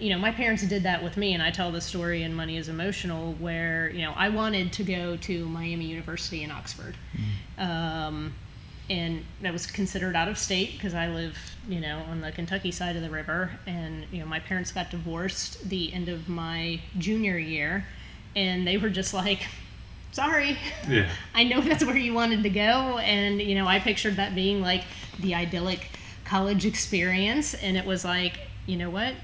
you know, my parents did that with me, and I tell the story in Money is Emotional where, you know, I wanted to go to Miami University in Oxford. Um, and that was considered out of state because I live, you know, on the Kentucky side of the river. And, you know, my parents got divorced the end of my junior year, and they were just like, sorry. Yeah. I know that's where you wanted to go. And, you know, I pictured that being like the idyllic college experience. And it was like, you know what?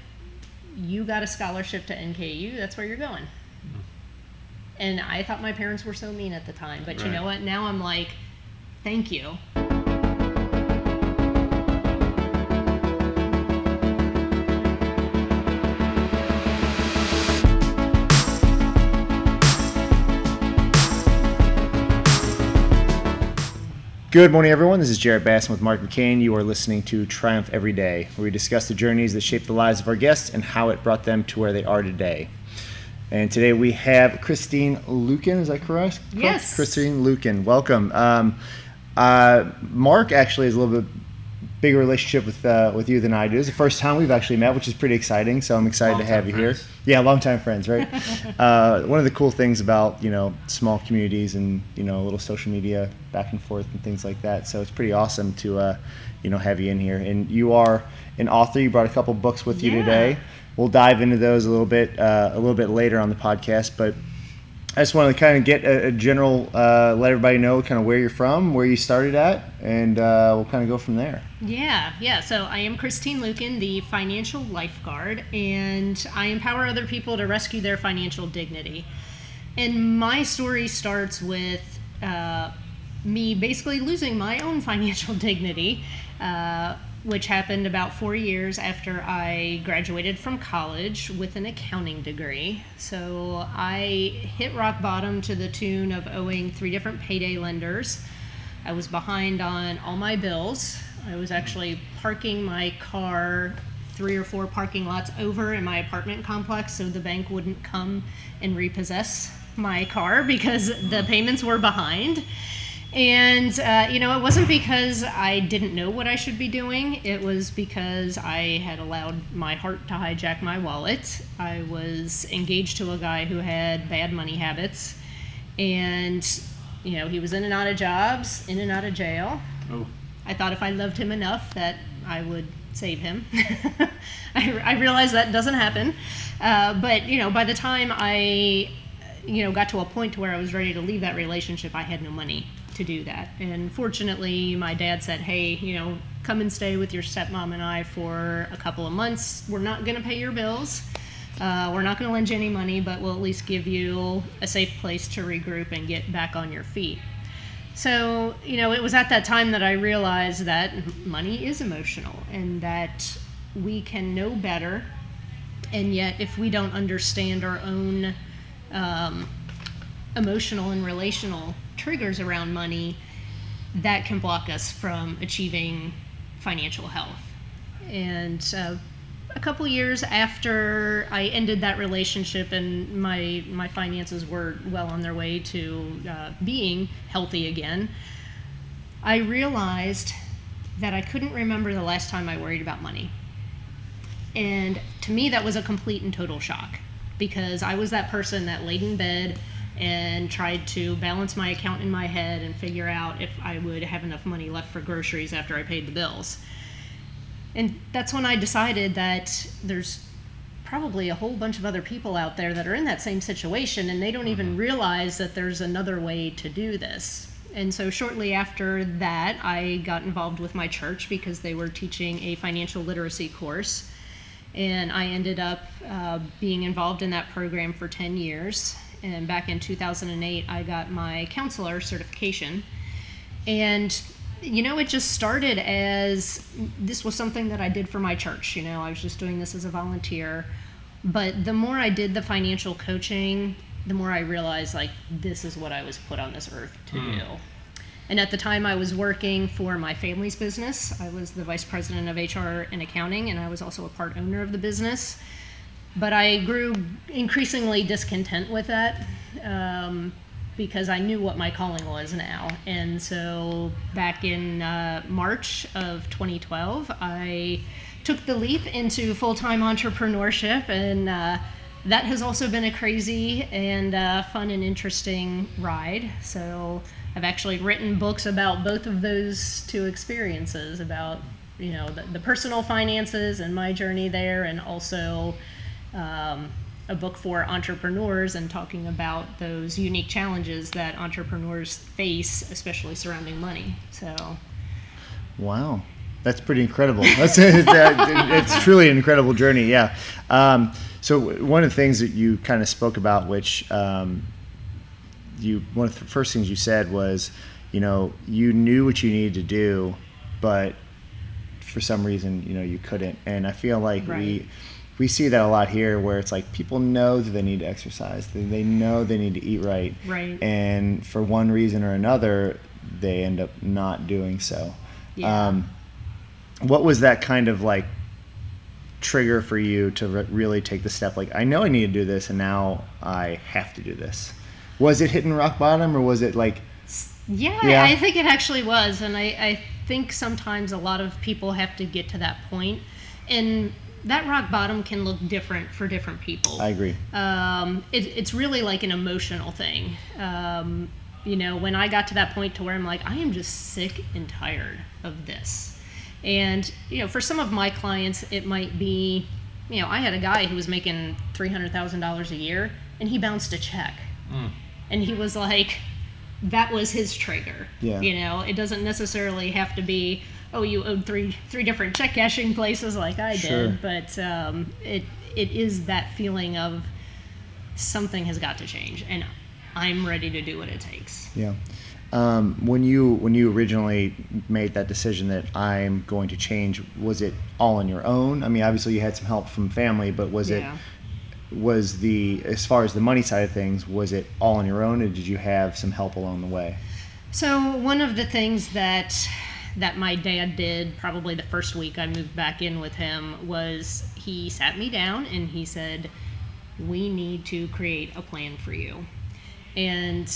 You got a scholarship to NKU. That's where you're going. Hmm. And I thought my parents were so mean at the time. But you know what? Now I'm like, thank you. Good morning, everyone. This is Jarrett Basson with Mark McCain. You are listening to Triumph Every Day, where we discuss the journeys that shape the lives of our guests and how it brought them to where they are today. And today we have Christine Luken. Is that correct? Yes. Christine Luken. Welcome. Um, uh, Mark actually is a little bit bigger relationship with uh, with you than I do. It's the first time we've actually met, which is pretty exciting. So I'm excited to have you here. friends. Yeah, longtime friends, right? uh, one of the cool things about you know small communities and you know a little social media back and forth and things like that. So it's pretty awesome to uh, you know have you in here. And you are an author. You brought a couple books with you Yeah. today. We'll dive into those a little bit uh, a little bit later on the podcast, but. I just wanted to kind of get a, a general, uh, let everybody know kind of where you're from, where you started at, and uh, we'll kind of go from there. Yeah, yeah. So I am Christine Luken, the financial lifeguard, and I empower other people to rescue their financial dignity. And my story starts with uh, me basically losing my own financial dignity, uh, which happened about four years after I graduated from college with an accounting degree. So I hit rock bottom to the tune of owing three different payday lenders. I was behind on all my bills. I was actually parking my car three or four parking lots over in my apartment complex so the bank wouldn't come and repossess my car because the payments were behind. And, uh, you know, it wasn't because I didn't know what I should be doing. It was because I had allowed my heart to hijack my wallet. I was engaged to a guy who had bad money habits. And, you know, he was in and out of jobs, in and out of jail. Oh. I thought if I loved him enough that I would save him. I, I realized that doesn't happen. Uh, but, you know, by the time I, you know, got to a point to where I was ready to leave that relationship, I had no money to do that. And fortunately, my dad said, hey, you know, come and stay with your stepmom and I for a couple of months. We're not going to pay your bills. Uh, we're not going to lend you any money, but we'll at least give you a safe place to regroup and get back on your feet. So, you know, it was at that time that I realized that money is emotional and that we can know better. And yet, if we don't understand our own um, emotional and relational triggers around money, that can block us from achieving financial health. And uh, a couple years after I ended that relationship and my my finances were well on their way to uh, being healthy again, I realized that I couldn't remember the last time I worried about money. And to me, that was a complete and total shock because I was that person that laid in bed and tried to balance my account in my head and figure out if I would have enough money left for groceries after I paid the bills. And that's when I decided that there's probably a whole bunch of other people out there that are in that same situation and they don't even realize that there's another way to do this. And so shortly after that, I got involved with my church because they were teaching a financial literacy course. And I ended up uh, being involved in that program for 10 years. And back in 2008, I got my counselor certification. And you know, it just started as this was something that I did for my church. You know, I was just doing this as a volunteer. But the more I did the financial coaching, the more I realized like this is what I was put on this earth to hmm. do. And at the time, I was working for my family's business. I was the vice president of HR and accounting, and I was also a part owner of the business. But I grew increasingly discontent with that um, because I knew what my calling was now. And so back in uh, March of 2012, I took the leap into full time entrepreneurship, and uh, that has also been a crazy and uh, fun and interesting ride. So I've actually written books about both of those two experiences about you know the, the personal finances and my journey there, and also. Um, a book for entrepreneurs and talking about those unique challenges that entrepreneurs face, especially surrounding money. So, wow, that's pretty incredible. That's it's, it's truly an incredible journey. Yeah. Um, so one of the things that you kind of spoke about, which um, you one of the first things you said was, you know, you knew what you needed to do, but for some reason, you know, you couldn't. And I feel like Right. we we see that a lot here, where it's like people know that they need to exercise, they, they know they need to eat right, Right. and for one reason or another, they end up not doing so. Yeah. Um, what was that kind of like trigger for you to re- really take the step? Like, I know I need to do this, and now I have to do this. Was it hitting rock bottom, or was it like, Yeah, Yeah. I think it actually was. And I, I think sometimes a lot of people have to get to that. And that rock bottom can look different for different people. I agree. um, it, it's really like an emotional thing. Um, you know, when I got to that point to where I'm like, I am just sick and tired of this. And, you know, for some of my clients, it might be, you know, I had a guy who was making $300,000 a year and he bounced a check. And he was like, that was his trigger. Yeah. You know, it doesn't necessarily have to be, oh, you owed three three different check cashing places like I Sure. did, but um, it it is that feeling of something has got to change, and I'm ready to do what it takes. Yeah. Um, when you when you originally made that decision that I'm going to change, was it all on your own? I mean, obviously you had some help from family, but was Yeah. it was the as far as the money side of things, was it all on your own, or did you have some help along the way? So one of the things that that my dad did probably the first week I moved back in with him was he sat me down and he said, "We need to create a plan for you." And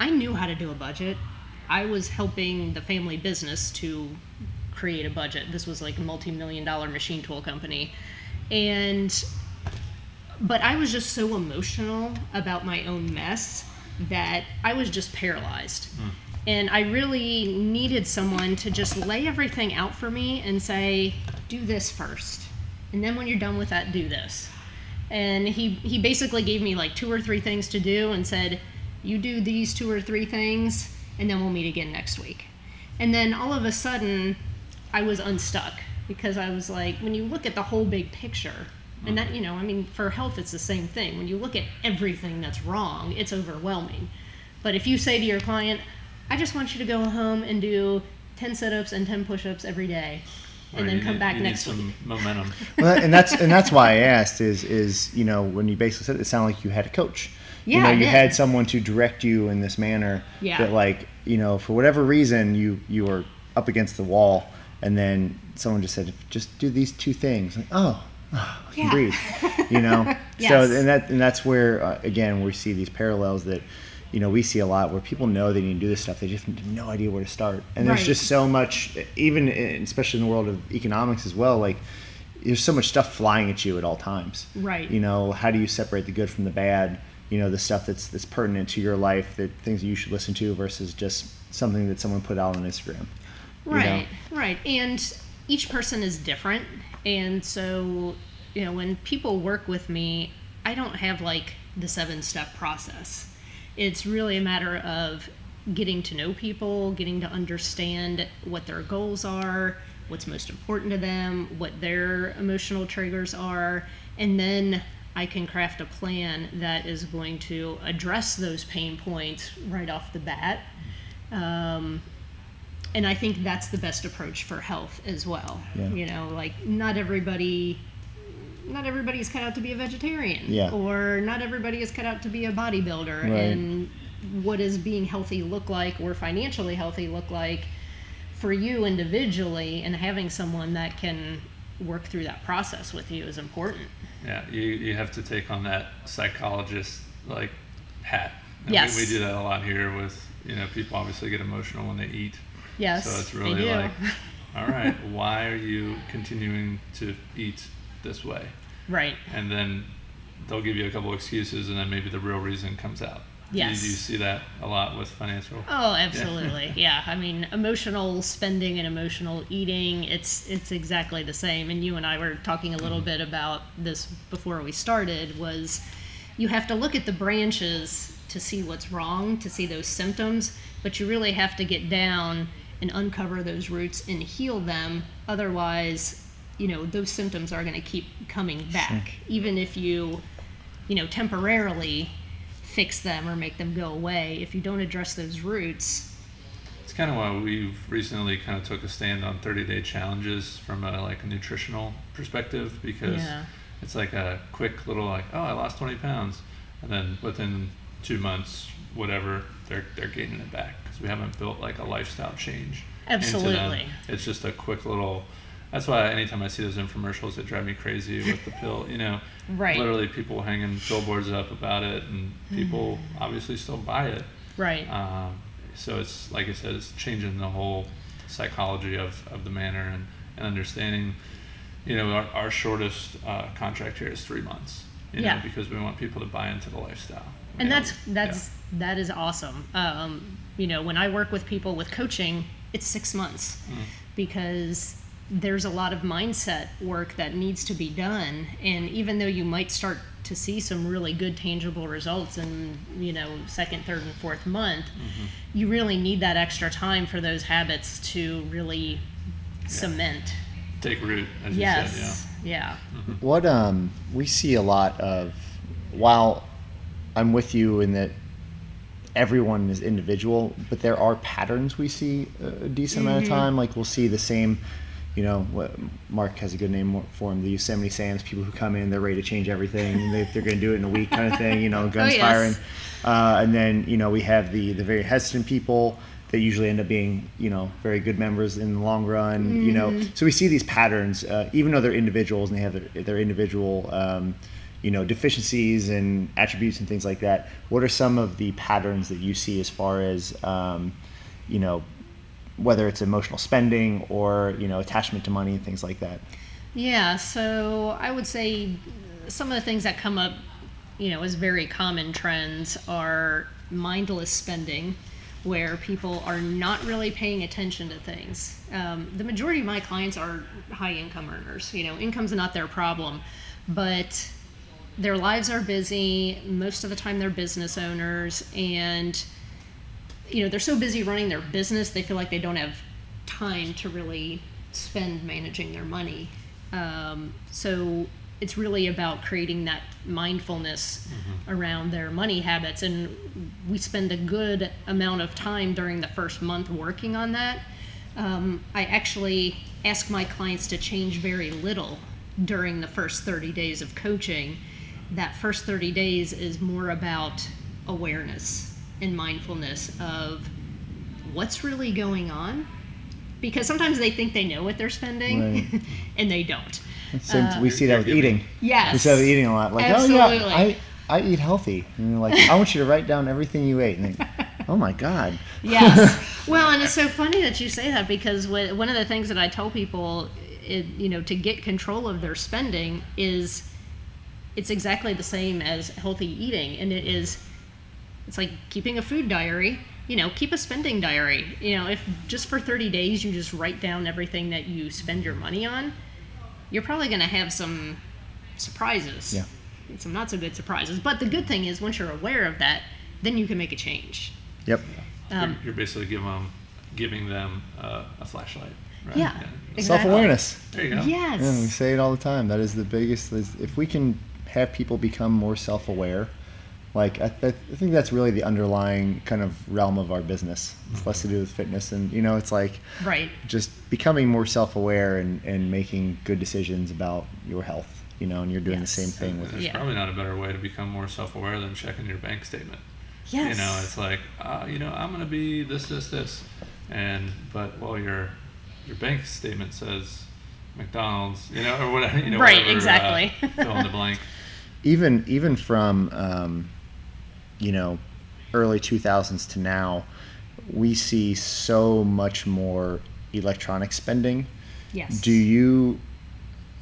I knew how to do a budget. I was helping the family business to create a budget. This was like a multi-million dollar machine tool company. And but I was just so emotional about my own mess that I was just paralyzed. Hmm. And I really needed someone to just lay everything out for me and say, do this first. And then when you're done with that, do this. And he, he basically gave me like two or three things to do and said, you do these two or three things, and then we'll meet again next week. And then all of a sudden, I was unstuck because I was like, when you look at the whole big picture, and that, you know, I mean, for health, it's the same thing. When you look at everything that's wrong, it's overwhelming. But if you say to your client, I just want you to go home and do 10 sit ups and 10 push ups every day, and Right, then you come need- back you need next some week. momentum. well, and that's and that's why I asked is is you know when you basically said it, it sounded like you had a coach. you Yeah, know, you had someone to direct you in this manner. Yeah. That like you know for whatever reason you you were up against the wall, and then someone just said just do these two things. Like, oh, oh, I can Yeah. breathe. You know. So and that and that's where uh, again we see these parallels that. You know, we see a lot where people know they need to do this stuff. They just have no idea where to start. And there's Right. just so much, even in, especially in the world of economics as well. Like, there's so much stuff flying at you at all times. Right. You know, how do you separate the good from the bad? You know, the stuff that's that's pertinent to your life, that things that you should listen to versus just something that someone put out on Instagram. you know? Right, right. And each person is different. And so, you know, when people work with me, I don't have like the seven step process. It's really a matter of getting to know people, getting to understand what their goals are, what's most important to them, what their emotional triggers are, and then I can craft a plan that is going to address those pain points right off the bat. Um, and I think that's the best approach for health as well. Yeah. You know, like not everybody not everybody's cut out to be a vegetarian Yeah. or not everybody is cut out to be a bodybuilder Right. and what does being healthy look like or financially healthy look like for you individually and having someone that can work through that process with you is important. Yeah, you, you have to take on that psychologist like hat. And Yes. we, we do that a lot here with you know people obviously get emotional when they eat. Yes. So it's they really do. like all right, why are you continuing to eat this way? Right. And then they'll give you a couple excuses, and then maybe the real reason comes out. You- Yes. Do you see that a lot with financial? Oh, absolutely. yeah. I mean, emotional spending and emotional eating, it's it's exactly the same. And you and I were talking a little mm-hmm. bit about this before we started was you have to look at the branches to see what's wrong, to see those symptoms, but you really have to get down and uncover those roots and heal them. Otherwise, you know, those symptoms are going to keep coming back even if you you know, temporarily fix them or make them go away. If you don't address those roots, It's kind of why we've recently kind of took a stand on 30 day challenges from a like a nutritional perspective because Yeah. it's like a quick little like oh I lost 20 pounds and then within two months whatever they're they're gaining it back because we haven't built like a lifestyle change into them. Absolutely. It's just a quick little. That's why anytime I see those infomercials, it drive me crazy with the pill. You know, Right. Literally, people hanging billboards up about it, and people Mm-hmm. obviously still buy it. right? Um, so it's like I said, it's changing the whole psychology of, of the manor and, and understanding. You know, our, our shortest uh, contract here is three months. You Yeah. know, because we want people to buy into the lifestyle. and know, that's that's that is awesome. Um, you know, when I work with people with coaching, it's six months Mm. because there's a lot of mindset work that needs to be done. And even though you might start to see some really good tangible results in you know second, third, and fourth month, Mm-hmm. you really need that extra time for those habits to really cement. take root, as you Yes. said. Yeah. What um we see a lot of while I'm with you in that everyone is individual, but there are patterns we see a decent amount of time. Like we'll see the same, you know, what Mark has a good name for them, the Yosemite Sam's, people who come in, they're ready to change everything, they, they're going to do it in a week kind of thing, you know, guns yes. firing. Uh, and then, you know, we have the, the very hesitant people that usually end up being, you know, very good members in the long run, you know. So we see these patterns, uh, even though they're individuals and they have their, their individual, um, you know, deficiencies and attributes and things like that. What are some of the patterns that you see as far as, um, you know, whether it's emotional spending or, you know, attachment to money and things like that? Yeah, so I would say some of the things that come up, you know, as very common trends are mindless spending, where people are not really paying attention to things. Um, the majority of my clients are high income earners. You know, income's not their problem, but their lives are busy. Most of the time, they're business owners, and you know they're so busy running their business they feel like they don't have time to really spend managing their money. Um, so it's really about creating that mindfulness around their money habits. And we spend a good amount of time during the first month working on that. Um, i actually ask my clients to change very little during the first 30 days of coaching. That first 30 days is more about awareness and mindfulness of what's really going on because sometimes they think they know what they're spending Right. and they don't Same, uh, we see that with eating. yes We see that with eating a lot. Like, oh yeah, I, I eat healthy. And you're like, I want you to write down everything you ate. And they, oh my God. yes. Well, and it's so funny that you say that because one of the things that I tell people, it, you know, to get control of their spending is it's exactly the same as healthy eating, and it is it's like keeping a food diary. You know, keep a spending diary. You know, if just for 30 days you just write down everything that you spend your money on, you're probably going to have some surprises. Yeah. Some not so good surprises. But the good thing is, once you're aware of that, then you can make a change. Yep. Um, you're, you're basically giving them, giving them uh, a flashlight. Right? Yeah. Exactly. Self awareness. There you go. Yes. Yeah, we say it all the time. That is the biggest. Is if we can have people become more self-aware, like I, I think that's really the underlying kind of realm of our business. It's less to do with fitness, and you know, it's like Right. just becoming more self-aware and, and making good decisions about your health. You know, and you're doing Yes. the same thing with There's Yeah. probably not a better way to become more self-aware than checking your bank statement. Yes. You know, it's like, uh, you know, I'm gonna be this, this, this, and but well, your your bank statement says McDonald's, you know, or whatever. You know, Right, whatever, uh, exactly. fill in the blank. even even from um, you know early 2000s to now we see so much more electronic spending. Yes. Do you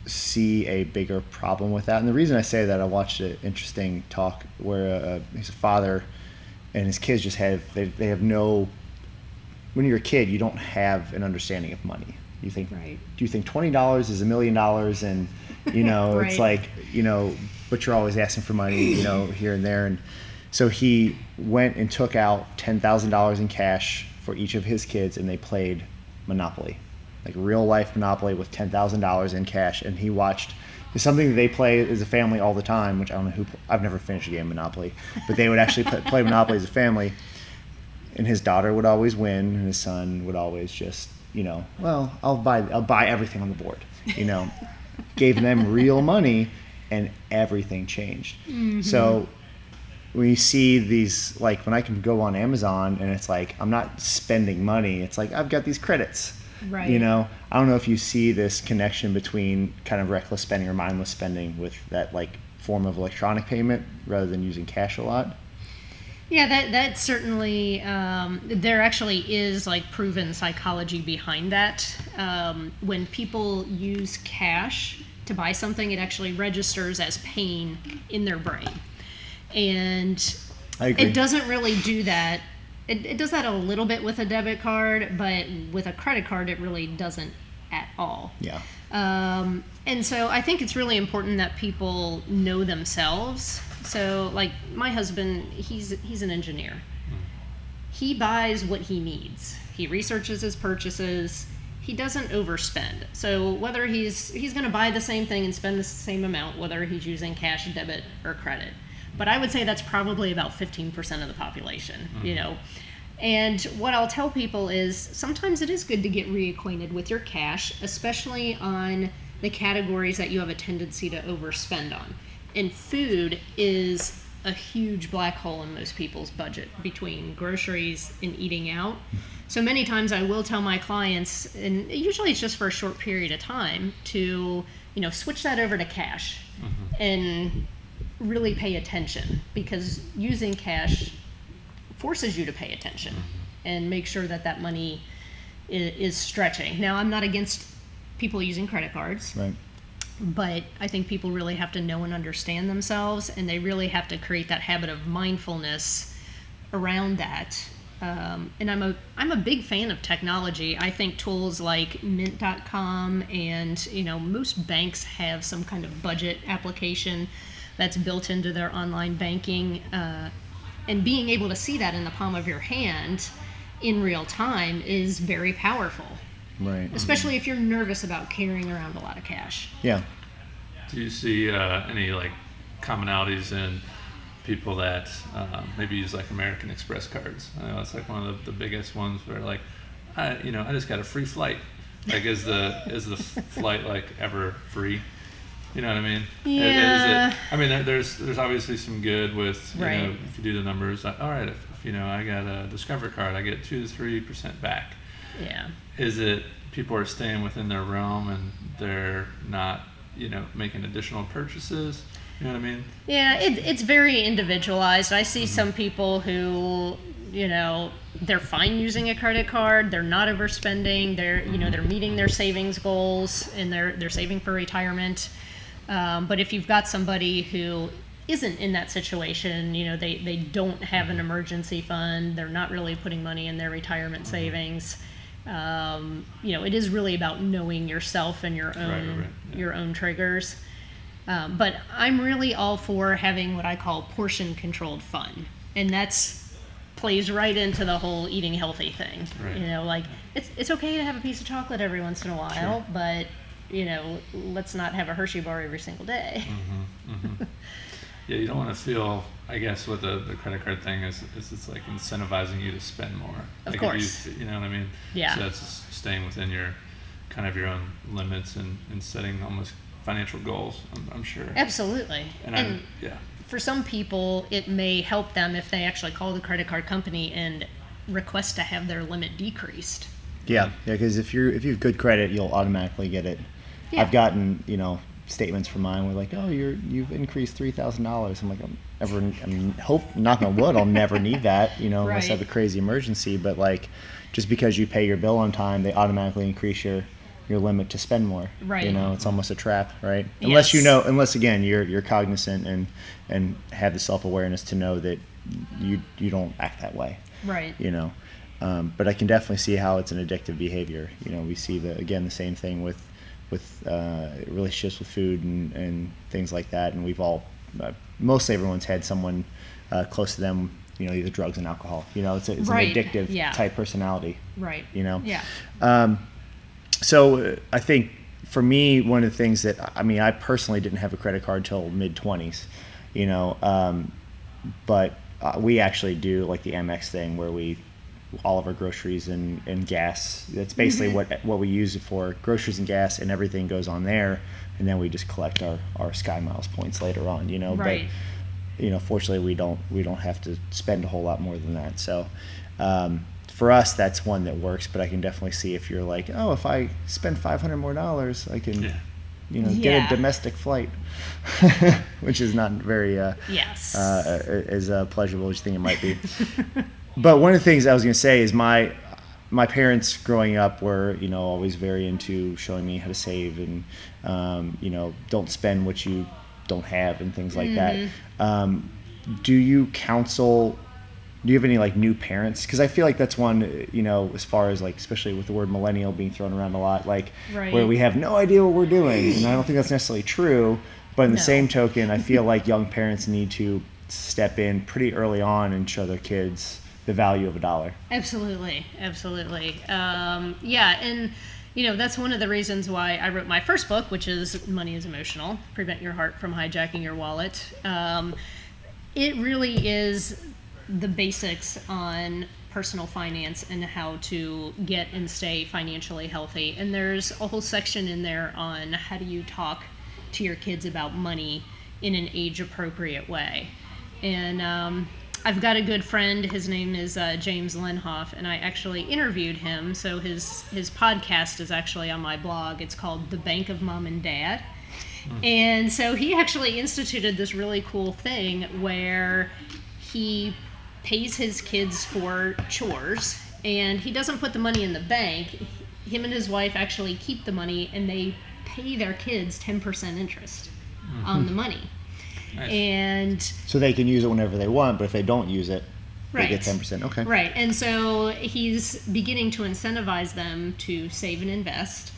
see a bigger problem with that? And the reason I say that, I watched an interesting talk where uh, his father and his kids just have they, they have no. When you're a kid, you don't have an understanding of money. You think, Right. do you think twenty dollars is a million dollars? And you know, it's like you know, but you're always asking for money, you know, here and there. And so he went and took out ten thousand dollars in cash for each of his kids, and they played Monopoly, like real life Monopoly with ten thousand dollars in cash. And he watched. It's something that they play as a family all the time, which I don't know who. I've never finished a game of Monopoly, but they would actually play, play Monopoly as a family. And his daughter would always win, and his son would always just, you know, well, I'll buy, I'll buy everything on the board, you know. Gave them real money, and everything changed. Mm-hmm. So when you see these like when I can go on Amazon and it's like I'm not spending money, it's like I've got these credits. Right. You know, I don't know if you see this connection between kind of reckless spending or mindless spending with that like form of electronic payment rather than using cash a lot. Yeah, that that certainly um, there actually is like proven psychology behind that. Um, when people use cash to buy something, it actually registers as pain in their brain, and I agree. it doesn't really do that. It, it does that a little bit with a debit card, but with a credit card, it really doesn't at all. Yeah. Um, and so I think it's really important that people know themselves. So, like my husband, he's he's an engineer. He buys what he needs. He researches his purchases. He doesn't overspend. So whether he's he's going to buy the same thing and spend the same amount, whether he's using cash, debit, or credit. But I would say that's probably about 15% of the population. You mm-hmm. know. And what I'll tell people is sometimes it is good to get reacquainted with your cash, especially on the categories that you have a tendency to overspend on. And food is a huge black hole in most people's budget between groceries and eating out. So many times I will tell my clients, and usually it's just for a short period of time, to you know switch that over to cash mm-hmm. and really pay attention because using cash forces you to pay attention and make sure that that money is, is stretching. Now, I'm not against people using credit cards, Right. but I think people really have to know and understand themselves, and they really have to create that habit of mindfulness around that. Um, and I'm a I'm a big fan of technology. I think tools like Mint.com and you know most banks have some kind of budget application that's built into their online banking, uh, and being able to see that in the palm of your hand in real time is very powerful, Right. especially if you're nervous about carrying around a lot of cash. Yeah. Do you see uh, any like commonalities in people that uh, maybe use like American Express cards? I know it's like one of the, the biggest ones where like, I you know I just got a free flight. Like is the is the flight like ever free? You know what I mean? I- is Yeah. it, I mean there's there's obviously some good with you know Right. if you do the numbers. Like, all right, if, if you know I got a Discover card, I get two to three percent back Yeah. is it people are staying within their realm and they're not you know making additional purchases you know what i mean Yeah, it, it's very individualized. I see mm-hmm. some people who, you know, they're fine using a credit card. They're not overspending. They're, you know, mm-hmm. they're meeting their savings goals and they're they're saving for retirement. Um, but if you've got somebody who isn't in that situation, you know, they they don't have an emergency fund. They're not really putting money in their retirement savings. Um, you know, it is really about knowing yourself and your own right, right, yeah. your own triggers. Um, but I'm really all for having what I call portion controlled fun, and that's plays right into the whole eating healthy thing. Right. You know, like it's it's okay to have a piece of chocolate every once in a while, but you know, let's not have a Hershey bar every single day. Mm-hmm, mm-hmm. yeah you don't want to feel i guess what the, the credit card thing is is it's like incentivizing you to spend more Of like course. you, you know what i mean Yeah. so that's staying within your kind of your own limits and, and setting almost financial goals i'm, I'm sure Absolutely. and, and I'm yeah for some people, it may help them if they actually call the credit card company and request to have their limit decreased. Yeah, yeah. Because if you're if you have good credit, you'll automatically get it. Yeah. I've gotten you know statements from mine were like, "Oh, you're you've increased three thousand dollars." I'm like, I'm ever, I'm hope knock on wood, I'll never need that, you know, unless I have a crazy emergency. But like, just because you pay your bill on time, they automatically increase your your limit to spend more. Right. You know, it's almost a trap, right? Unless you know, unless again you're you're cognizant and and have the self awareness to know that you you don't act that way Right. you know um, but i can definitely see how it's an addictive behavior you know we see the again the same thing with with uh, relationships with food and, and things like that and we've all uh, mostly everyone's had someone uh, close to them you know either drugs and alcohol you know it's, a, it's Right, an addictive yeah. type personality Right. you know Yeah. um, so uh, I think for me, one of the things that I mean, I personally didn't have a credit card till mid twenties, you know, um, but uh, we actually do like the AmEx thing where we all of our groceries and, and gas. That's basically what what we use it for. Groceries and gas, and everything goes on there, and then we just collect our, our Sky Miles points later on. You know, Right. but you know, fortunately, we don't we don't have to spend a whole lot more than that. So, um, for us, that's one that works. But I can definitely see if you're like, oh, if I spend five hundred more dollars, I can, Yeah. you know, get a domestic flight, which is not very uh, Yes. uh, as uh, pleasurable as you think it might be. but one of the things I was going to say is my my parents growing up were you know always very into showing me how to save and um, you know don't spend what you don't have and things like that. Um, do you counsel? Do you have any like new parents? Because I feel like that's one you know as far as like especially with the word millennial being thrown around a lot, like where we have no idea what we're doing, and I don't think that's necessarily true. But in the No. same token, I feel like young parents need to step in pretty early on and show their kids the value of a dollar. Absolutely, absolutely. Um, yeah, and you know that's one of the reasons why I wrote my first book, which is "Money is Emotional: Prevent Your Heart from Hijacking Your Wallet." Um, it really is the basics on personal finance and how to get and stay financially healthy. And there's a whole section in there on how do you talk to your kids about money in an age appropriate way. And um, I've got a good friend. His name is uh, James Lenhoff, and I actually interviewed him. So his his podcast is actually on my blog. It's called The Bank of Mom and Dad. And so he actually instituted this really cool thing where he pays his kids for chores and he doesn't put the money in the bank. Him and his wife actually keep the money and they pay their kids 10% interest on the money. Nice. And So they can use it whenever they want, but if they don't use it, they get 10%. Okay. Right. And so he's beginning to incentivize them to save and invest.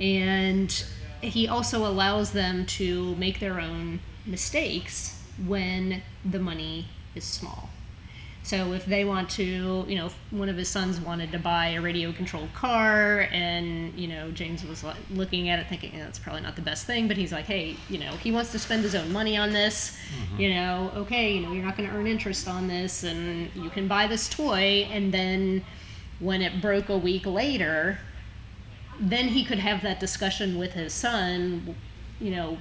And he also allows them to make their own mistakes when the money is small. So if they want to, you know, if one of his sons wanted to buy a radio controlled car and, you know, James was like looking at it thinking "Eh, that's probably not the best thing, but he's like, hey, you know, he wants to spend his own money on this, you know, okay, you know, you're not going to earn interest on this and you can buy this toy and then when it broke a week later, then he could have that discussion with his son, you know,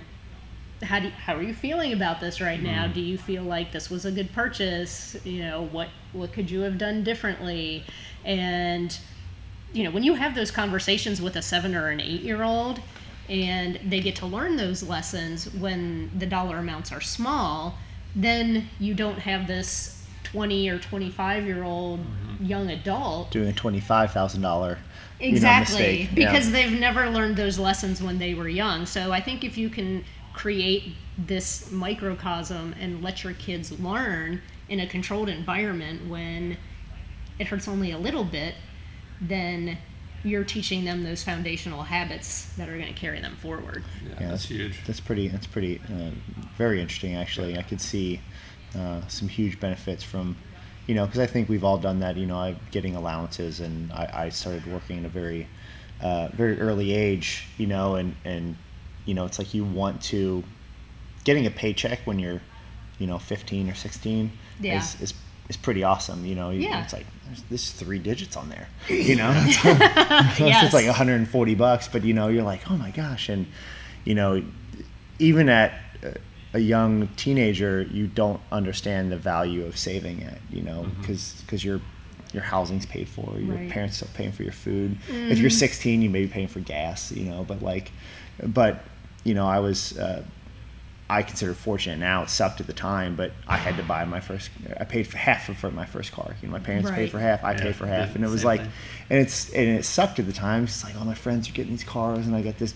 how do you, how are you feeling about this right now? Mm-hmm. Do you feel like this was a good purchase? You know, what what could you have done differently? And you know, when you have those conversations with a 7 or an 8-year-old and they get to learn those lessons when the dollar amounts are small, then you don't have this 20 or 25 year old mm-hmm. young adult Doing a $25,000 Exactly, mistake. because Yeah. they've never learned those lessons when they were young. So I think if you can create this microcosm and let your kids learn in a controlled environment when it hurts only a little bit, then you're teaching them those foundational habits that are going to carry them forward. Yeah, that's huge. That's pretty. That's pretty. Uh, very interesting, actually. I could see uh, some huge benefits from, you know, because I think we've all done that. You know, I'm getting allowances, and I, I started working at a very, uh, very early age. You know, and and you know, it's like you want to, getting a paycheck when you're, you know, 15 or 16 Yeah. is, is is pretty awesome. You know, Yeah. it's like there's this three digits on there. You know, it's, Yes. it's like 140 bucks, but you know, you're like, oh my gosh, and you know, even at uh, a young teenager, you don't understand the value of saving it. You know, because because your your housing's paid for, your Right. parents still paying for your food. If you're 16, you may be paying for gas. You know, but like, but you know, I was. Uh, I consider fortunate now. It sucked at the time, but I had to buy my first. I paid for half of for my first car. You know, my parents Right. paid for half. I Yeah, paid for half, and it was like, thing. and it's and it sucked at the time. It's like all my friends are getting these cars, and I got this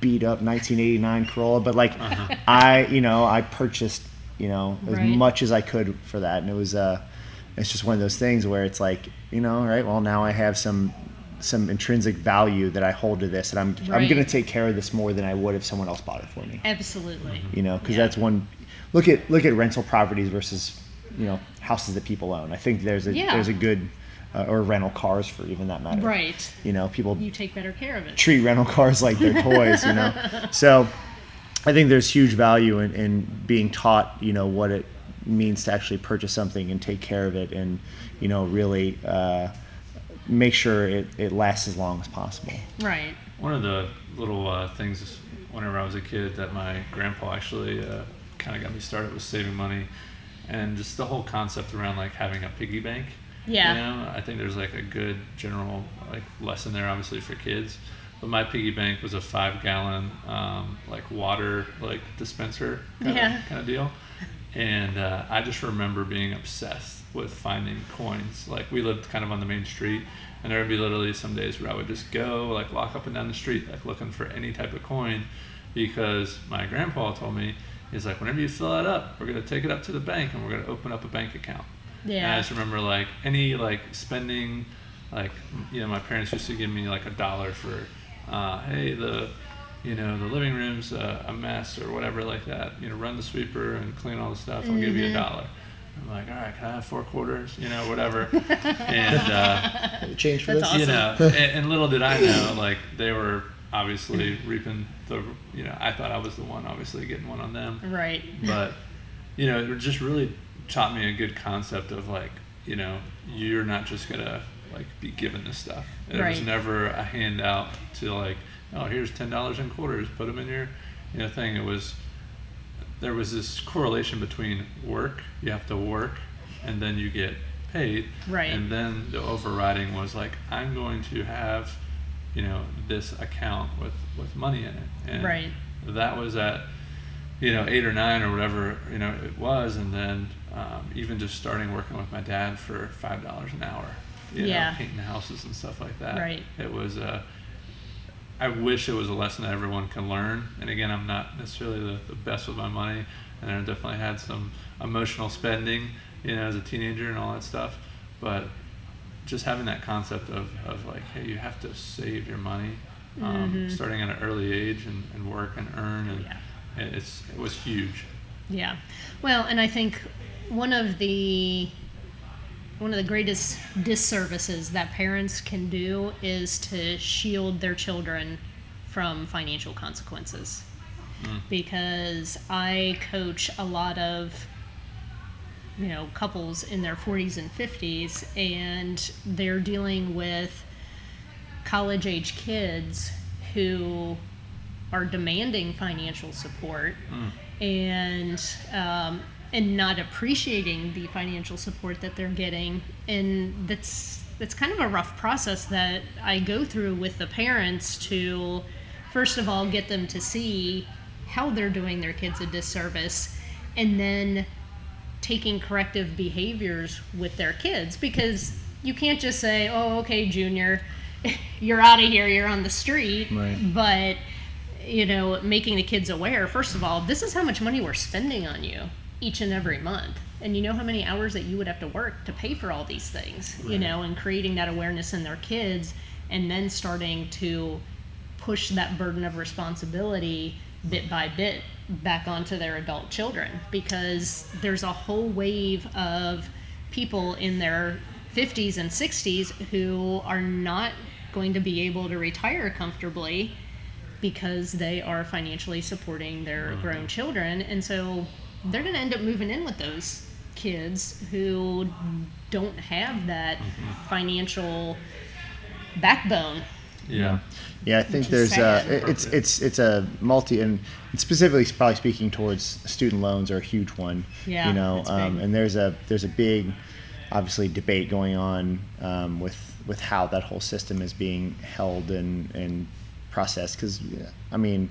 beat up 1989 Corolla. But like, Uh-huh. I you know I purchased you know as Right. much as I could for that, and it was uh, it's just one of those things where it's like you know, right. well now I have some some intrinsic value that I hold to this, and I'm I'm gonna take care of this more than I would if someone else bought it for me Absolutely. you know because Yeah. that's one look at look at rental properties versus you know houses that people own i think there's a Yeah. there's a good uh, or rental cars for even that matter Right. you know people You take better care of it. treat rental cars like they're toys you know so i think there's huge value in, in being taught you know what it means to actually purchase something and take care of it and you know really uh, make sure it, it lasts as long as possible Right. One of the little uh, things whenever I was a kid that my grandpa actually uh, kind of got me started was saving money, and just the whole concept around like having a piggy bank. Yeah. You know, I think there's like a good general like lesson there, obviously for kids. But my piggy bank was a five gallon um, like water like dispenser kind, Yeah. of, kind of deal, and uh, I just remember being obsessed with finding coins. Like we lived kind of on the main street, and there would be literally some days where I would just go like walk up and down the street like looking for any type of coin, because my grandpa told me he's like whenever you fill that up, we're gonna take it up to the bank and we're gonna open up a bank account. And I just remember like any like spending, like you know my parents used to give me like a dollar for, uh, hey the, you know the living room's uh, a mess or whatever like that. You know run the sweeper and clean all the stuff. I'll give you a Mhm. dollar. I'm like all right, can I have four quarters? You know whatever. and uh, change for That's this? You know, and, and little did I know like they were obviously reaping the you know I thought I was the one obviously getting one on them. Right. but you know it just really taught me a good concept of like you know you're not just gonna like be given this stuff. It was never a handout to like oh here's ten dollars in quarters put them in your you know thing. It was there was this correlation between work you have to work and then you get paid Right. and then the overriding was like i'm going to have you know this account with with money in it and Right. that was at you know eight or nine or whatever you know it was and then um, even just starting working with my dad for five dollars an hour you Yeah. know painting houses and stuff like that Right. it was uh, I wish it was a lesson that everyone can learn. And again, I'm not necessarily the, the best with my money, and I definitely had some emotional spending, you know, as a teenager and all that stuff. But just having that concept of, of like, hey, you have to save your money, um, Mhm. starting at an early age and, and work and earn, and Yeah. it's it was huge. Yeah. Well, and I think one of the one of the greatest disservices that parents can do is to shield their children from financial consequences. Mm. Because I coach a lot of you know couples in their 40s and 50s and they're dealing with college age kids who are demanding financial support Mm. and um, and not appreciating the financial support that they're getting. And that's that's kind of a rough process that I go through with the parents to first of all get them to see how they're doing their kids a disservice and then taking corrective behaviors with their kids. Because you can't just say oh okay junior you're out of here you're on the street. Right. but you know making the kids aware first of all this is how much money we're spending on you each and every month. And you know how many hours that you would have to work to pay for all these things you know and creating that awareness in their kids and then starting to push that burden of responsibility bit by bit back onto their adult children. Because there's a whole wave of people in their 50s and 60s who are not going to be able to retire comfortably because they are financially supporting their uh-huh. grown children. And so they're going to end up moving in with those kids who don't have that financial backbone Yeah. Yeah, I think there's uh, sad. it- it's it's it's a multi and specifically probably speaking towards student loans are a huge one. Yeah, you know, um, and there's a there's a big, obviously debate going on um, with with how that whole system is being held and and processed because I mean,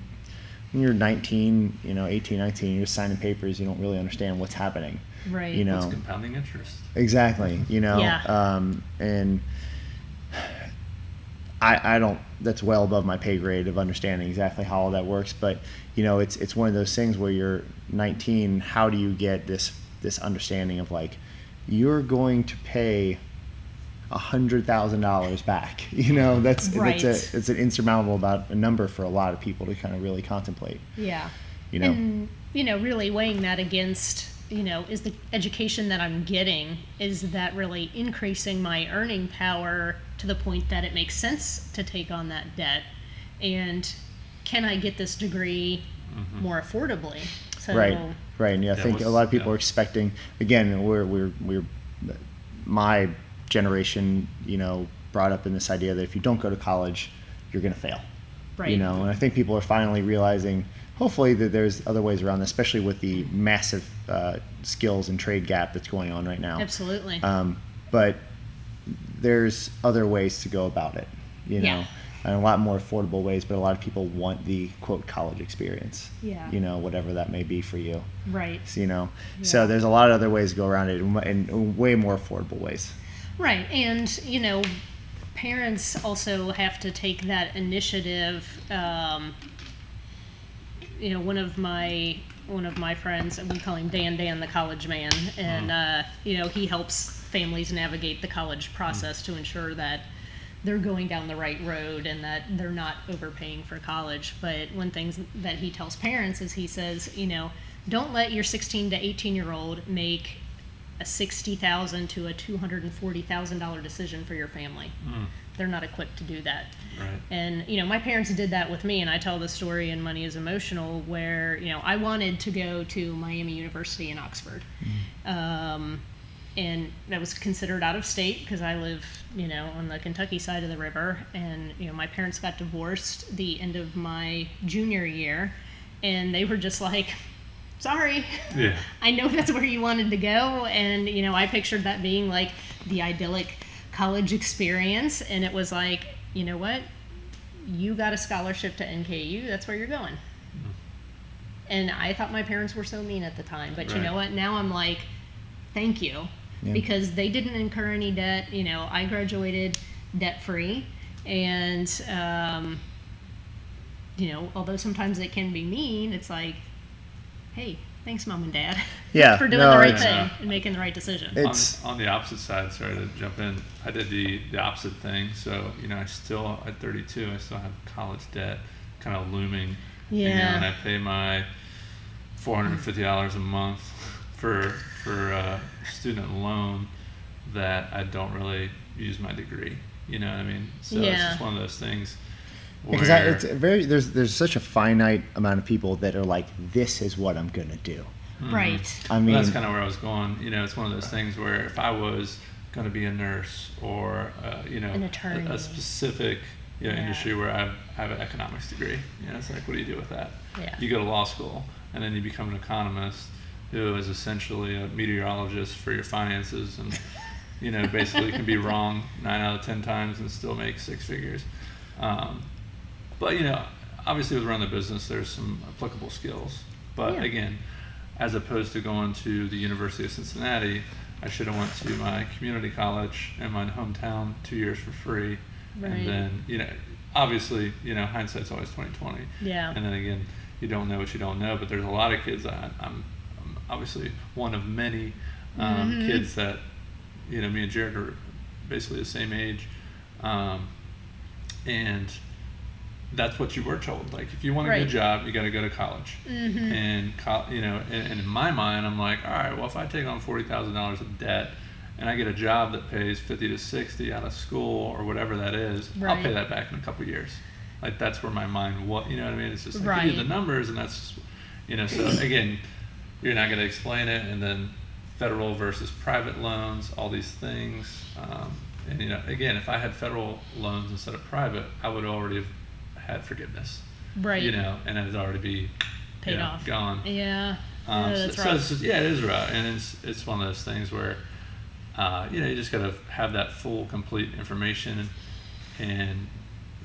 when you're 19, you know, 18, 19, you're signing papers, you don't really understand what's happening. Right. You know, What's compounding interest? Exactly. You know, Yeah. um, and I, I don't. That's well above my pay grade of understanding exactly how all that works. But you know, it's it's one of those things where you're 19. How do you get this this understanding of like you're going to pay a hundred thousand dollars back? You know, that's Right. that's a it's an insurmountable about a number for a lot of people to kind of really contemplate. Yeah. You know. And, you know, really weighing that against, you know, is the education that I'm getting, is that really increasing my earning power to the point that it makes sense to take on that debt? And can I get this degree mm-hmm. more affordably? So, right right and yeah, i Yeah, think a lot of people yeah. are expecting again we're we're we're my generation you know brought up in this idea that if you don't go to college you're going to fail right. you know and i think people are finally realizing hopefully that there's other ways around this especially with the massive uh, skills and trade gap that's going on right now Absolutely. um, but there's other ways to go about it, you know, Yeah. and a lot more affordable ways. But a lot of people want the quote college experience, Yeah. you know, whatever that may be for you, right. so, you know. Yeah. So there's a lot of other ways to go around it, and and way more affordable ways. Right, and you know, parents also have to take that initiative. Um, you know, one of my one of my friends, we call him Dan Dan, the college man, and uh, you know, he helps families navigate the college process to ensure that they're going down the right road and that they're not overpaying for college. But one thing that he tells parents is he says, you know, don't let your 16 to 18 year old make a sixty thousand to a two hundred and forty thousand dollar decision for your family. Mm, They're not equipped to do that. right. And you know, my parents did that with me, and I tell the story in Money is Emotional, where you know I wanted to go to Miami University in Oxford, um, and that was considered out of state because I live, you know, on the Kentucky side of the river, and you know, my parents got divorced the end of my junior year, and they were just like, "Sorry." Yeah. I know that's where you wanted to go, and you know, I pictured that being like the idyllic college experience, and it was like, you know what, you got a scholarship to NKU, that's where you're going. And I thought my parents were so mean at the time, but you know what? Now I'm like, thank you, Yeah. because they didn't incur any debt. You know, I graduated debt free, and um, you know, although sometimes it can be mean, it's like, hey, thanks, mom and dad, Yeah, for doing no, the right thing uh, and making the right decision. It- on, It's- on the opposite side, sorry to jump in. I did the, the opposite thing. So, you know, I still, at 32, I still have college debt kind of looming. You know, Yeah. and I pay my $450 a month for, for a student loan that I don't really use my degree. You know what I mean? So it's just one of those things where Because I, it's very there's there's such a finite amount of people that are like, this is what I'm gonna do. right. I Well, mean, that's kind of where I was going. You know, it's one of those things where if I was going to be a nurse or uh, you know An a- attorney. a, specific you know Yeah. industry where I have an economics degree, you know, it's like what do you do with that? Yeah. You go to law school and then you become an economist who is essentially a meteorologist for your finances and you know basically can be wrong nine out of ten times and still make six figures. Um, but you know, obviously with running the business, there's some applicable skills. But Yeah. again, as opposed to going to the University of Cincinnati, I should have went to my community college in my hometown two years for free, Right. and then you know, obviously, you know, hindsight's always twenty twenty. Yeah. And then again, you don't know what you don't know. But there's a lot of kids. I, I'm, I'm obviously one of many um, Mhm. kids that, you know, me and Jared are basically the same age, um, and that's what you were told. Like, if you want a Right. good job, you got to go to college. Mhm. And co- you know, and, and in my mind, I'm like, all right, well, if I take on forty thousand dollars of debt, and I get a job that pays fifty to sixty out of school or whatever that is, I'll pay that back in a couple years. Like that's where my mind, what you know what I mean? It's just like give you Right. the numbers, and that's just, you know. So again, you're not going to explain it, and then federal versus private loans, all these things. Um, and you know, again, if I had federal loans instead of private, I would already have had forgiveness. Right. You know, and it'd already be Paid you know, off. gone. Yeah. Um, yeah, that's so rough. just, yeah, it is rough, and it's it's one of those things where, uh, you know, you just gotta have that full, complete information, and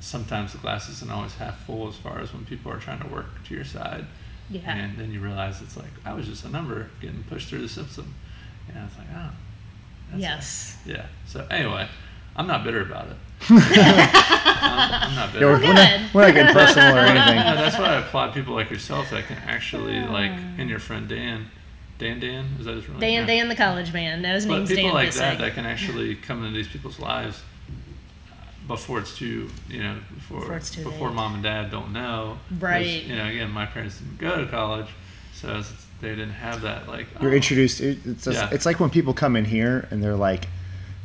sometimes the glass isn't always half full as far as when people are trying to work to your side. Yeah. And then you realize it's like I was just a number getting pushed through the system. And it's like, oh. that's Yes. it. Yeah. So anyway, I'm not bitter about it. I'm, I'm not Yeah, bitter. we're, we're not, we're not getting personal or anything. Yeah, that's why I applaud people like yourself that can actually like, and your friend Dan, Dan Dan, is that his real name? Dan, Yeah. Dan, the college man. No, his But name's people Dan like Bissing. that that can actually come into these people's lives uh, before it's too, you know, before Before it's too before mom and dad don't know. Right. You know, again, my parents didn't go to college, so it's, they didn't have that like. You're oh, introduced. It's, just- Yeah. it's like when people come in here and they're like,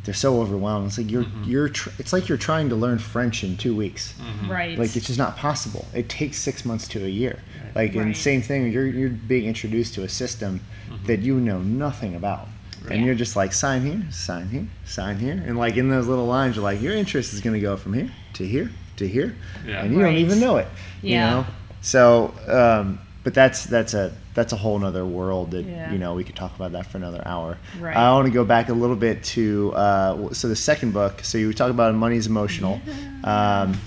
they're so overwhelmed. It's like you're Mhm. you're. Tr- it's like you're trying to learn French in two weeks. mhm. Right. Like it's just not possible. It takes six months to a year. Right. Like and same thing. You're you're being introduced to a system Mhm. that you know nothing about, Right. and you're just like sign here, sign here, sign here, and like in those little lines, you're like your interest is going to go from here to here to here, Yeah. and you don't even know it. Yeah. You know. So, um, but that's that's a that's a whole nother world that Yeah. you know we could talk about that for another hour. Right. I want to go back a little bit to uh, so the second book. So you talk about money's emotional. Um,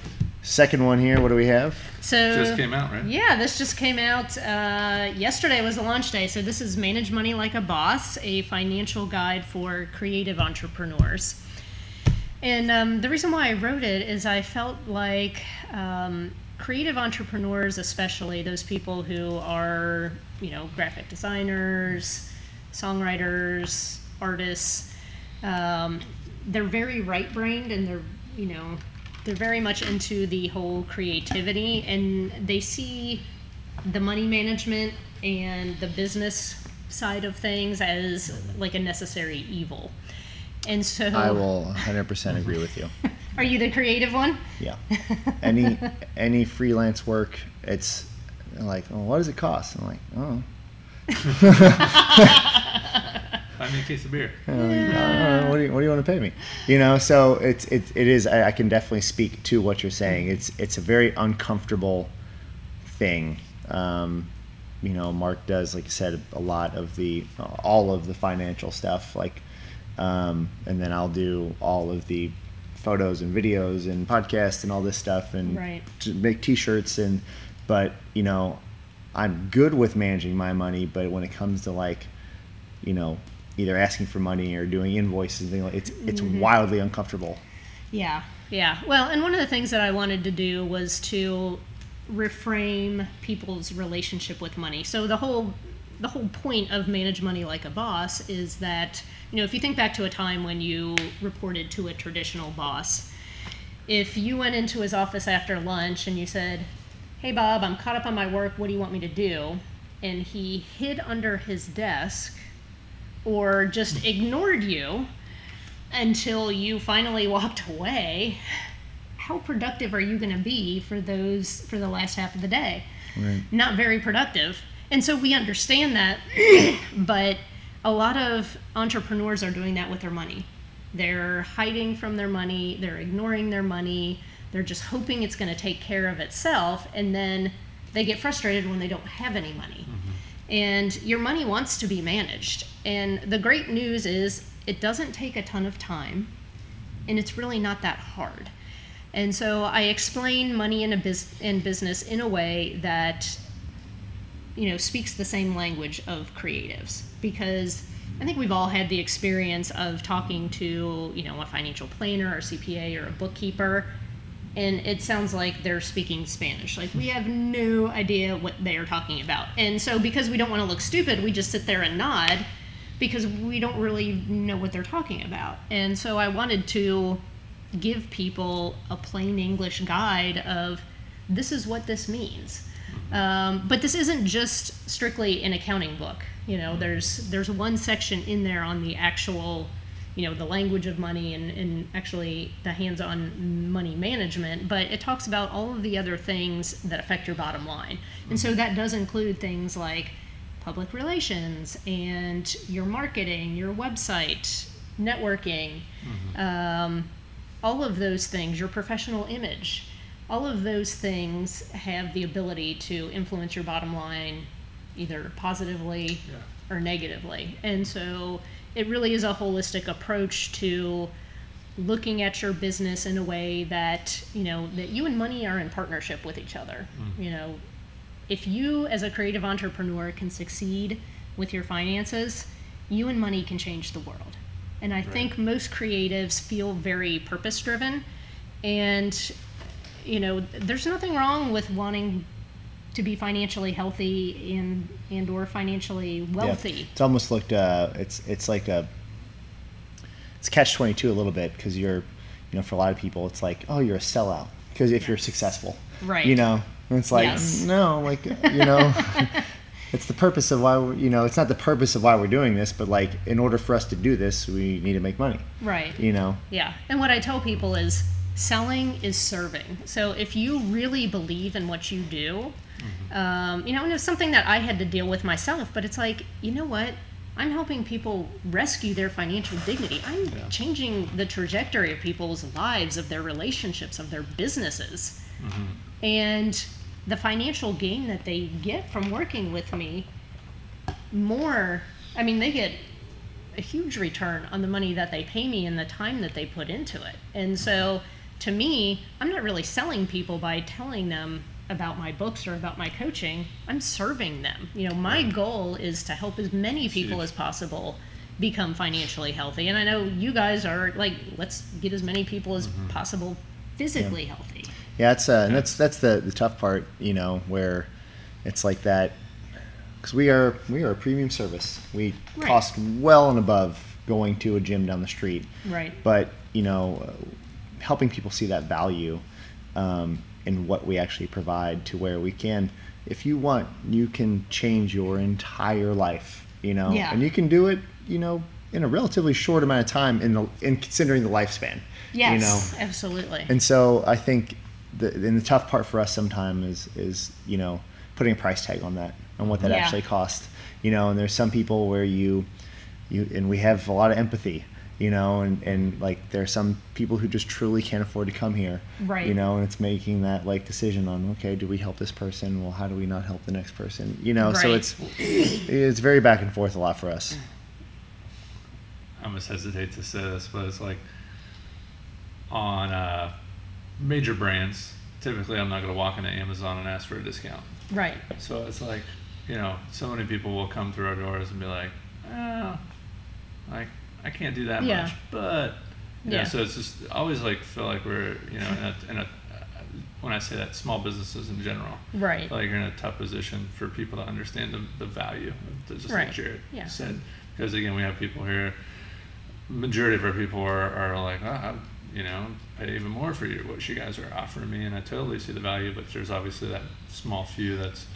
second one here. What do we have? so Just came out, right? Yeah, this just came out uh, yesterday. Was the launch day. So this is Manage Money Like a Boss, a financial guide for creative entrepreneurs. And um, the reason why I wrote it is I felt like um, creative entrepreneurs, especially those people who are, you know, graphic designers, songwriters, artists, um, they're very right-brained and they're, you know, they're very much into the whole creativity and they see the money management and the business side of things as like a necessary evil. And so I will 100% agree with you. Are you the creative one? Yeah. Any any freelance work, it's like, oh, what does it cost? I'm like, oh, Buy me a case of beer. Uh, I what, do you, what do you want to pay me? You know, so it's it, it is. I, I can definitely speak to what you're saying. It's it's a very uncomfortable thing. Um, you know, Mark does, like I said, a lot of the all of the financial stuff, like, um, and then I'll do all of the photos and videos and podcasts and all this stuff and Right. to make T-shirts and, but you know, I'm good with managing my money, but when it comes to like, you know, either asking for money or doing invoices, things like it's it's mm-hmm. wildly uncomfortable. Yeah, yeah. Well, and one of the things that I wanted to do was to reframe people's relationship with money. So the whole the whole point of manage money like a boss is that you know if you think back to a time when you reported to a traditional boss, if you went into his office after lunch and you said, "Hey Bob, I'm caught up on my work. What do you want me to do?" and he hid under his desk or just ignored you until you finally walked away, how productive are you going to be for those for the last half of the day? Right. Not very productive. And so we understand that, but a lot of entrepreneurs are doing that with their money. They're hiding from their money, they're ignoring their money, they're just hoping it's going to take care of itself, and then they get frustrated when they don't have any money. Mm-hmm. And your money wants to be managed. And the great news is it doesn't take a ton of time, and it's really not that hard. And so I explain money in a bus- in business in a way that you know speaks the same language of creatives because I think we've all had the experience of talking to you know a financial planner or CPA or a bookkeeper and it sounds like they're speaking Spanish like we have no idea what they are talking about and so because we don't want to look stupid we just sit there and nod because we don't really know what they're talking about and so I wanted to give people a plain English guide of this is what this means. Um, but this isn't just strictly an accounting book. You know, there's there's one section in there on the actual, you know, the language of money and, and actually the hands-on money management. But it talks about all of the other things that affect your bottom line, and so that does include things like public relations and your marketing, your website, networking, um, all of those things, your professional image, all of those things have the ability to influence your bottom line either positively Yeah. or negatively. And so it really is a holistic approach to looking at your business in a way that you know that you and money are in partnership with each other. Mm-hmm. You know if you as a creative entrepreneur can succeed with your finances you and money can change the world. And i think most creatives feel very purpose driven and you know there's nothing wrong with wanting to be financially healthy and and or financially Yeah. wealthy It's almost looked. Uh, it's it's like a. It's catch twenty two a little bit because you're, you know, for a lot of people, it's like, oh, you're a sellout because if you're successful, Right. You know, and it's like, Yes. no, like you know, it's the purpose of why we're, you know, it's not the purpose of why we're doing this, but like in order for us to do this, we need to make money. right You know, Yeah. And what I tell people is selling is serving. So if you really believe in what you do, um, you know, and it's something that I had to deal with myself, but it's like, you know what? I'm helping people rescue their financial dignity. I'm Yeah. changing the trajectory of people's lives, of their relationships, of their businesses. And the financial gain that they get from working with me more i mean they get a huge return on the money that they pay me and the time that they put into it and so to me i'm not really selling people by telling them about my books or about my coaching. I'm serving them. You know my goal is to help as many people as possible become financially healthy. And i know you guys are like let's get as many people as possible physically healthy. Yeah, it's uh, and that's that's the the tough part, you know, where it's like that because we are we are a premium service. We Right. cost well and above going to a gym down the street. right. But you know uh, helping people see that value um, in what we actually provide to where we can. If you want you can change your entire life you know? Yeah. and you can do it you know in a relatively short amount of time in the in considering the lifespan yes you know? absolutely. And so i think the and the tough part for us sometimes is is you know putting a price tag on that and what that Yeah. actually costs you know? And there's some people where you you and we have a lot of empathy you know and and like there are some people who just truly can't afford to come here Right. you know and it's making that like decision on okay do we help this person well how do we not help the next person you know so it's it's very back and forth a lot for us I almost hesitate to say this, but it's like on uh, major brands. Typically, I'm not going to walk into Amazon and ask for a discount. right So it's like, you know, so many people will come through our doors and be like, oh, like I can't do that Yeah. much, but yeah. So it's just I always like feel like we're you know in a, in a when I say that small businesses in general, right feel like you're in a tough position for people to understand the, the value, of, just Right. like Jared Yeah. said. Because again, we have people here. Majority of our people are, are like, ah, oh, I, you know, pay even more for you what you guys are offering me, and I totally see the value. But there's obviously that small few that's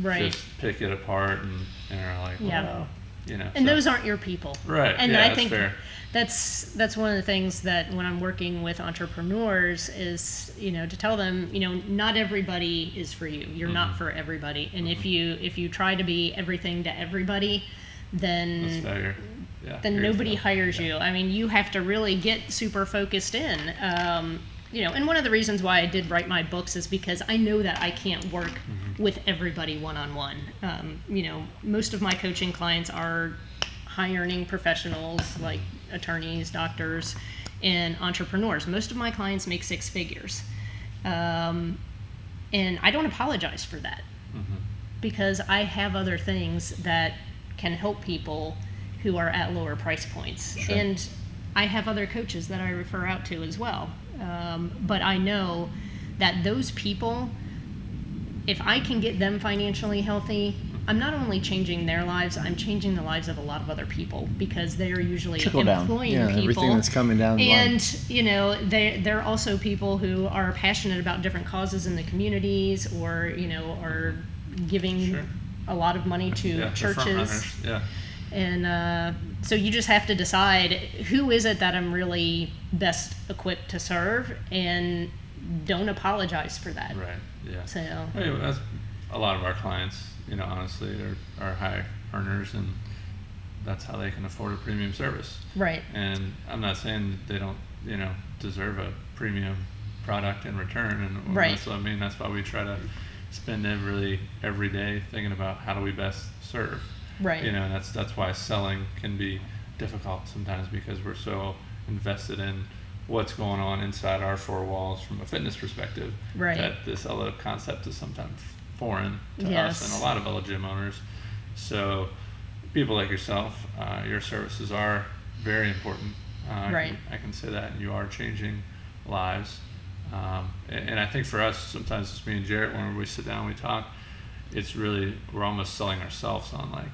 right just pick it apart and, and are like, Yeah. You know. and so- those aren't your people Right, and yeah, i that's think fair. that's that's one of the things that when i'm working with entrepreneurs is you know to tell them you know not everybody is for you you're not Mm-hmm. for everybody and if you if you try to be everything to everybody that's then. Yeah. then nobody hires you. I mean, you have to really get super focused in. Um, you know, and one of the reasons why I did write my books is because I know that I can't work Mm-hmm. with everybody one on one. You know, most of my coaching clients are high earning professionals like attorneys, doctors, and entrepreneurs. Most of my clients make six figures. Um, and I don't apologize for that Mm-hmm. because I have other things that can help people who are at lower price points. Sure. And I have other coaches that I refer out to as well. Um, but I know that those people, if I can get them financially healthy, I'm not only changing their lives, I'm changing the lives of a lot of other people because they are usually Trickle down. employing Yeah, people. everything that's coming down the line. And you know, they they're also people who are passionate about different causes in the communities, or you know, are giving Sure. a lot of money to yeah, the front churches. runners, Yeah. And uh, so you just have to decide who is it that I'm really best equipped to serve, and don't apologize for that. Right. Yeah. So Anyway, that's a lot of our clients. You know, honestly, are are high earners, and that's how they can afford a premium service. right, And I'm not saying that they don't, you know, deserve a premium product in return. And Right. that's what I mean. That's why we try to spend every every day thinking about how do we best serve. Right, You know, and that's that's why selling can be difficult sometimes because we're so invested in what's going on inside our four walls from a fitness perspective. Right. That this other concept is sometimes foreign to us and a lot of other gym owners. So, people like yourself, uh, your services are very important. Uh, I can- Right. I can say that, and you are changing lives. Um, and, and I think for us, sometimes it's me and Jared when we sit down, and we talk. It's really we're almost selling ourselves on like,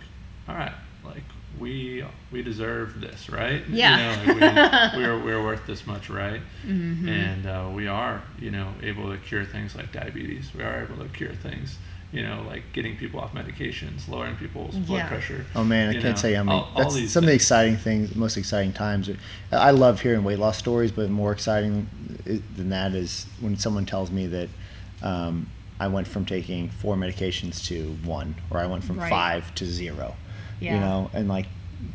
all right, like we we deserve this, right? Yeah. You know, like we, we're we're worth this much, right? Mm-hmm. And uh, we are, you know, able to cure things like diabetes. We are able to cure things, you know, like getting people off medications, lowering people's blood Yeah. pressure. Oh man, I can't know, tell you how many. all- all that's these some of the exciting things, most exciting times. I love hearing weight loss stories, but more exciting than that is when someone tells me that um, I went from taking four medications to one, or I went from Right. five to zero. Yeah. You know, and like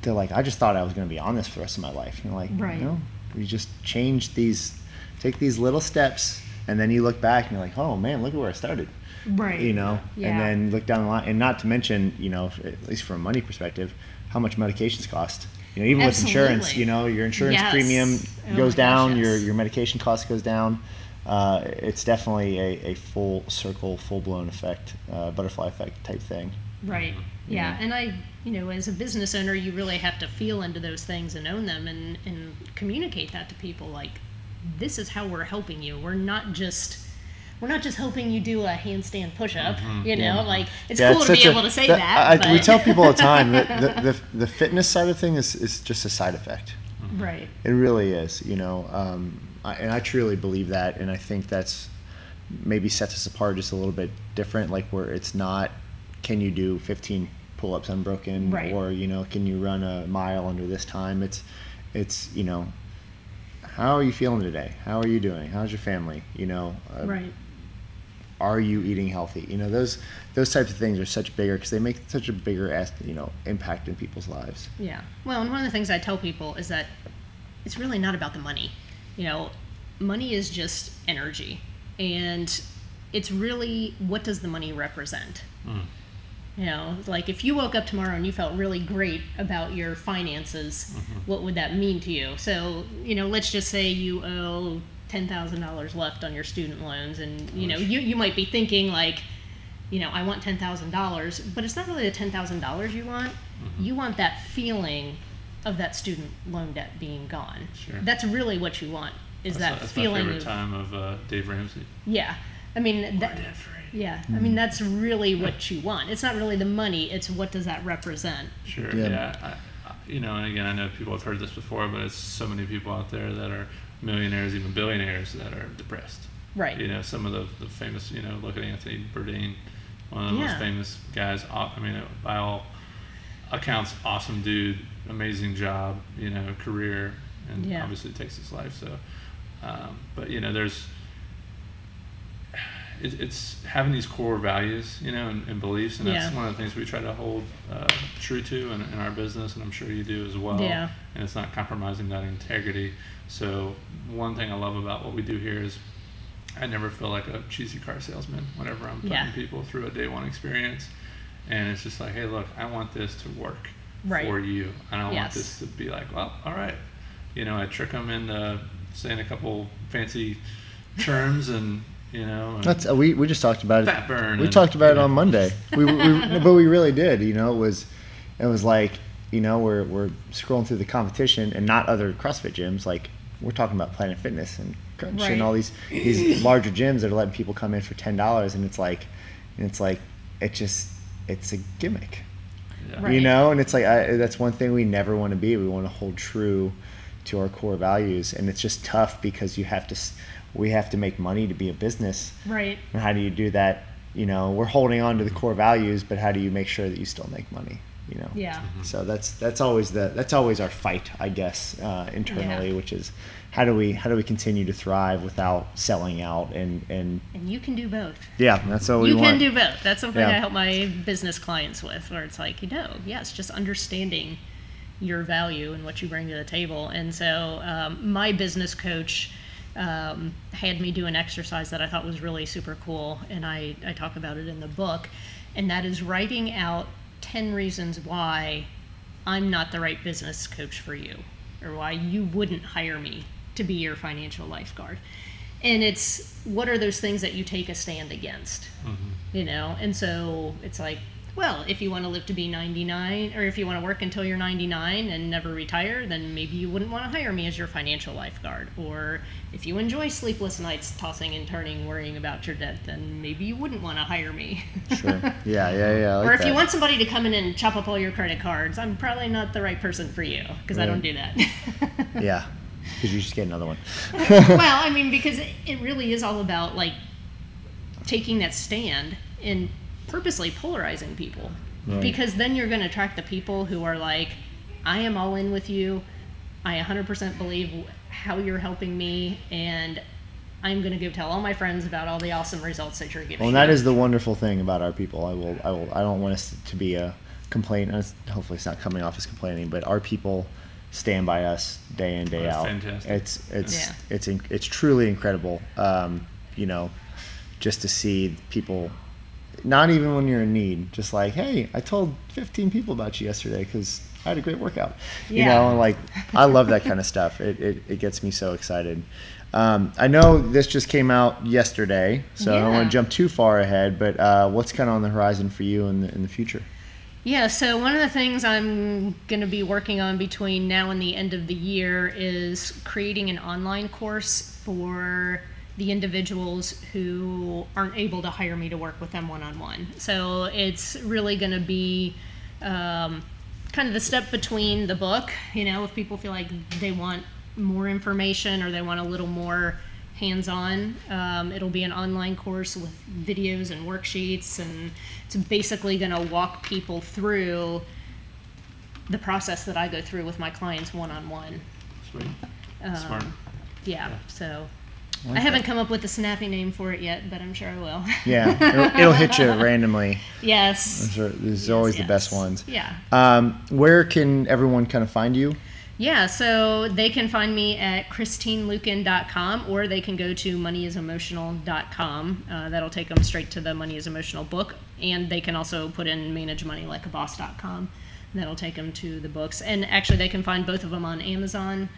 they're like, I just thought I was going to be on this for the rest of my life. And you're like, Right. no, we just change these, take these little steps, and then you look back and you're like, oh man, look at where I started Right. you know Yeah. and then look down the line and not to mention you know at least from a money perspective how much medications cost you know even with insurance you know your insurance Yes. premium Oh goes my gosh, down your your medication cost goes down uh, it's definitely a, a full circle full blown effect uh, butterfly effect type thing Right. Yeah. And I, you know, as a business owner, you really have to feel into those things and own them and, and communicate that to people. Like, this is how we're helping you. We're not just. We're not just helping you do a handstand push-up, you know. Yeah. Like it's Yeah, cool to be a- able to say that. I, I- we tell people all the time that the, the, the fitness side of thing is, is just a side effect right. It really is, you know, um, I, and I truly believe that, and I think that's maybe sets us apart just a little bit different. Like where it's not, can you do 15 pull-ups unbroken, Right. or you know, can you run a mile under this time? It's, it's you know, how are you feeling today? How are you doing? How's your family? You know, uh, Right. are you eating healthy? You know, those those types of things are such bigger because they make such a bigger, as- you know, impact in people's lives. Yeah. Well, and one of the things I tell people is that it's really not about the money. You know, money is just energy. And it's really what does the money represent? Mm. You know, like if you woke up tomorrow and you felt really great about your finances, what would that mean to you? So, you know, let's just say you owe $10,000 left on your student loans and, you know, you, you might be thinking like, you know, I want $10,000, but it's not really the $10,000 you want. You want that feeling of that student loan debt being gone. Sure. That's really what you want. Is That's, that that's feeling my favorite of time of uh, Dave Ramsey. yeah. I mean that We're debt free. Yeah. I mean that's really what you want. It's not really the money, it's what does that represent. Sure. Yeah. Yeah. I, I, you know, and again, I know people have heard this before, but it's so many people out there that are millionaires, even billionaires, that are depressed. Right. You know, some of the, the famous, you know, look at Anthony Bourdain, one of the Yeah. most famous guys. aw- I mean, by all accounts, awesome dude, amazing job, you know, career, and Yeah. obviously takes his life. So, um, but you know, there's it, it's having these core values, you know, and, and beliefs, and that's Yeah. one of the things we try to hold uh, true to in, in our business, and I'm sure you do as well. Yeah. And it's not compromising that integrity. So one thing I love about what we do here is I never feel like a cheesy car salesman whenever I'm putting Yeah. people through a day one experience. And it's just like, hey, look, I want this to work Right. for you. And I don't want this to be like, well, all right. You know, I trick them into saying a couple fancy terms and, you know, That's uh, we, we just talked about it. fat burn. We and, talked about you it know. on Monday. We, we, no, but we really did. You know, it was it was like you know we're we're scrolling through the competition and not other CrossFit gyms. Like we're talking about Planet Fitness and Crunch Right. and all these these larger gyms that are letting people come in for ten dollars, and it's like and it's like it just it's a gimmick. Yeah. Right. You know, and it's like I, that's one thing we never want to be. We want to hold true to our core values, and it's just tough because you have to. S- We have to make money to be a business. Right. And how do you do that? You know, we're holding on to the core values, but how do you make sure that you still make money? You know. Yeah. So that's that's always the that's always our fight, I guess, uh, internally, Yeah. which is how do we how do we continue to thrive without selling out and and And you can do both. yeah, that's what we you want. can do both. That's something Yeah. I help my business clients with, where it's like, you know, yes, just understanding your value and what you bring to the table. And so, um, my business coach um, had me do an exercise that I thought was really super cool, and I, I talk about it in the book, and that is writing out 10 reasons why I'm not the right business coach for you, or why you wouldn't hire me to be your financial lifeguard. And it's what are those things that you take a stand against? Mm-hmm. You know, and so it's like, well, if you want to live to be 99, or if you want to work until you're 99 and never retire, then maybe you wouldn't want to hire me as your financial lifeguard. Or if you enjoy sleepless nights tossing and turning, worrying about your debt, then maybe you wouldn't want to hire me. Sure. Yeah, yeah, yeah. Like or if you want somebody to come in and chop up all your credit cards, I'm probably not the right person for you because I don't do that. Yeah, because you just get another one. well, I mean, because it, it really is all about like taking that stand and purposely polarizing people. Right. Because then you're going to attract the people who are like, I am all in with you. I 100% believe how you're helping me, and I'm going to go tell all my friends about all the awesome results that you're getting. Well, and that is the wonderful thing about our people. I will, I will, I don't want us to be a complaint. Hopefully, it's not coming off as complaining, but our people stand by us day in, day That's out. fantastic. It's, it's, Yeah. it's, in, it's truly incredible. Um, you know, just to see people, not even when you're in need, just like, hey, I told 15 people about you yesterday because I had a great workout. yeah. You know, and like, I love that kind of stuff. It, it, it gets me so excited. Um, I know this just came out yesterday, so I don't want to jump too far ahead, but uh, what's kind of on the horizon for you in the, in the future? Yeah, so one of the things I'm going to be working on between now and the end of the year is creating an online course for the individuals who aren't able to hire me to work with them one on one. So it's really going to be um, kind of the step between the book. You know, if people feel like they want more information or they want a little more hands on, um, it'll be an online course with videos and worksheets, and it's basically going to walk people through the process that I go through with my clients one on one. Sweet. Um, Smart. Yeah, so I haven't come up with a snappy name for it yet, but I'm sure I will. Yeah, it'll, it'll hit you randomly. yes. These are Yes, always the best ones. Yeah. Um, where can everyone kind of find you? Yeah, so they can find me at christineluken.com or they can go to moneyisemotional.com. Uh, that'll take them straight to the Money is Emotional book. And they can also put in managemoneylikeaboss.com. That'll take them to the books. And actually, they can find both of them on Amazon.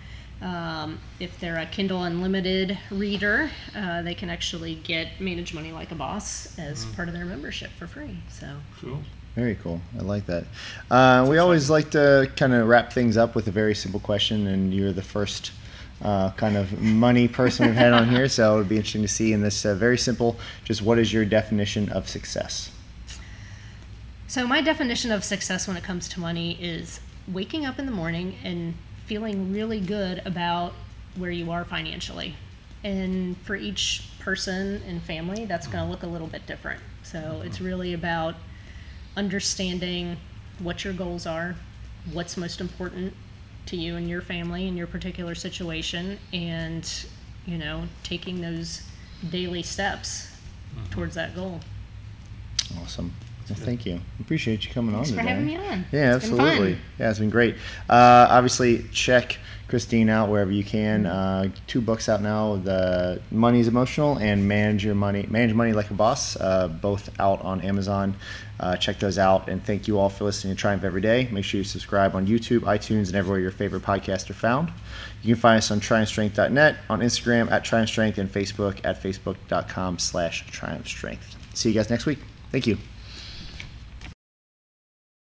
Um, if they're a Kindle Unlimited reader, uh, they can actually get Manage Money Like a Boss as part of their membership for free. So, Cool. Very cool. I like that. Uh, we always like to kind of wrap things up with a very simple question, and you're the first uh, kind of money person we've had on here, so it would be interesting to see in this uh, very simple. Just what is your definition of success? So, my definition of success when it comes to money is waking up in the morning and feeling really good about where you are financially. And for each person and family, that's going to look a little bit different. So, it's mm-hmm. really about understanding what your goals are, what's most important to you and your family in your particular situation, and, you know, taking those daily steps mm-hmm. towards that goal. Awesome. Thank you. Appreciate you coming Thanks on Thanks for having me on. Yeah, It's absolutely. Yeah, it's been great. Uh, obviously, check Christine out wherever you can. Uh, two books out now: the Money is Emotional and Manage Your Money, Manage Money Like a Boss. Uh, both out on Amazon. Uh, check those out. And thank you all for listening to Triumph Every Day. Make sure you subscribe on YouTube, iTunes, and everywhere your favorite podcasts are found. You can find us on TriumphStrength.net, on Instagram at TriumphStrength, and Facebook at Facebook.com/slash TriumphStrength. See you guys next week. Thank you.